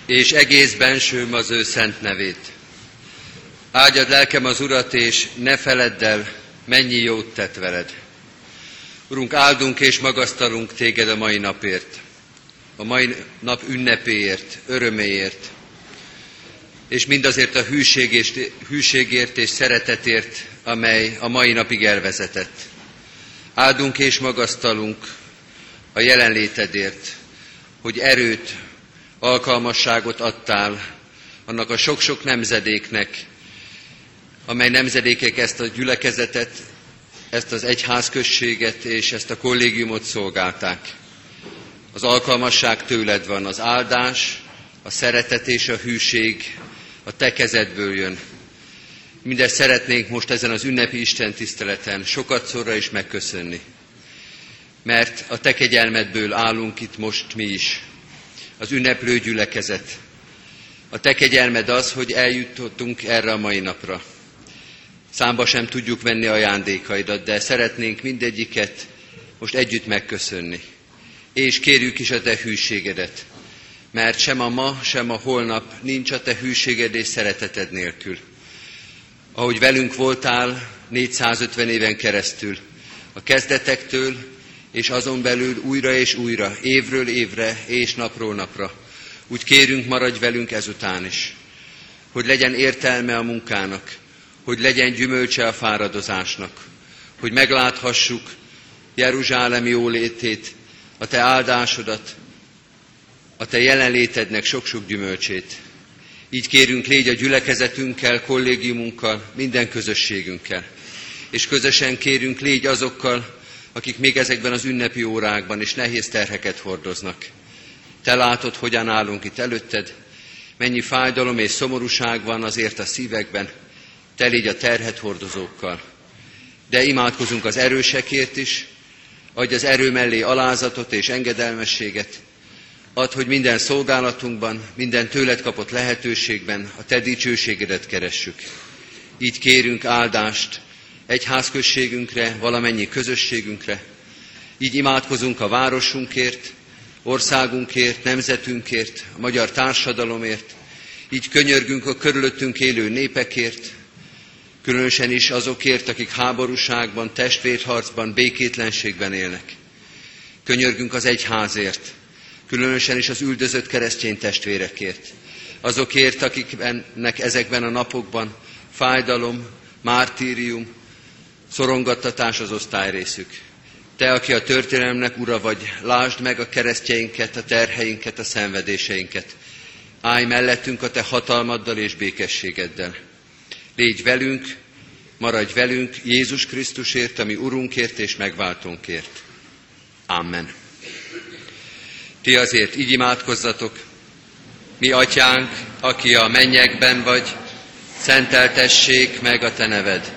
és egész bensőm az ő szent nevét. Áldjad lelkem az Urat, és ne feledd el, mennyi jót tett veled. Urunk, áldunk és magasztalunk téged a mai napért, a mai nap ünnepéért, öröméért, és mindazért a hűségért és szeretetért, amely a mai napig elvezetett. Áldunk és magasztalunk a jelenlétedért, hogy erőt, alkalmasságot adtál annak a sok-sok nemzedéknek, amely nemzedékek ezt a gyülekezetet, ezt az egyházközséget és ezt a kollégiumot szolgálták. Az alkalmasság tőled van, az áldás, a szeretet és a hűség a te kezedből jön. Mindezt szeretnénk most ezen az ünnepi Isten tiszteleten sokat szorra is megköszönni. Mert a te kegyelmedből állunk itt most mi is, az ünneplő gyülekezet. A te kegyelmed az, hogy eljutottunk erre a mai napra. Számba sem tudjuk venni ajándékaidat, de szeretnénk mindegyiket most együtt megköszönni. És kérjük is a te hűségedet, mert sem a ma, sem a holnap nincs a te hűséged és szereteted nélkül. Ahogy velünk voltál 450 éven keresztül, a kezdetektől, és azon belül újra és újra, évről évre és napról napra. Úgy kérünk, maradj velünk ezután is, hogy legyen értelme a munkának, hogy legyen gyümölcse a fáradozásnak, hogy megláthassuk Jeruzsálem jólétét, a te áldásodat, a te jelenlétednek sok-sok gyümölcsét. Így kérünk, légy a gyülekezetünkkel, kollégiumunkkal, minden közösségünkkel. És közösen kérünk, légy azokkal, akik még ezekben az ünnepi órákban is nehéz terheket hordoznak. Te látod, hogyan állunk itt előtted, mennyi fájdalom és szomorúság van azért a szívekben, te légy a terhet hordozókkal. De imádkozunk az erősekért is, adj az erő mellé alázatot és engedelmességet, Add, hogy minden szolgálatunkban, minden tőled kapott lehetőségben a Te dicsőségedet keressük. Így kérünk áldást egyházközségünkre, valamennyi közösségünkre. Így imádkozunk a városunkért, országunkért, nemzetünkért, a magyar társadalomért. Így könyörgünk a körülöttünk élő népekért, különösen is azokért, akik háborúságban, testvérharcban, békétlenségben élnek. Könyörgünk az egyházért, különösen is az üldözött keresztény testvérekért. Azokért, akiknek ezekben a napokban fájdalom, mártírium, szorongattatás az osztályrészük. Te, aki a történelemnek ura vagy, lásd meg a keresztjeinket, a terheinket, a szenvedéseinket. Állj mellettünk a te hatalmaddal és békességeddel. Légy velünk, maradj velünk Jézus Krisztusért, ami Urunkért és megváltónkért. Amen. Ti azért így imádkozzatok, mi atyánk, aki a mennyekben vagy, szenteltessék meg a te neved.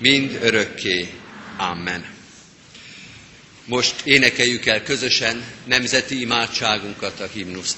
mind örökké. Amen. Most énekeljük el közösen nemzeti imádságunkat, a himnuszt.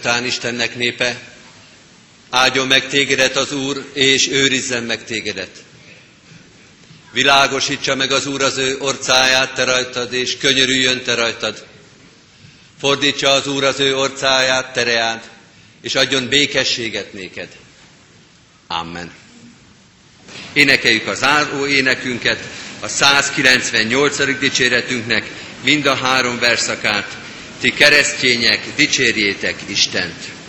Után Istennek népe, áldjon meg tégedet az Úr, és őrizzen meg tégedet. Világosítsa meg az Úr az ő orcáját te rajtad, és könyörüljön te rajtad. Fordítsa az Úr az ő orcáját tereád, és adjon békességet néked. Amen. Énekeljük az záró énekünket, a 198. dicséretünknek mind a három verszakát. Ti keresztények, dicsérjétek Istent!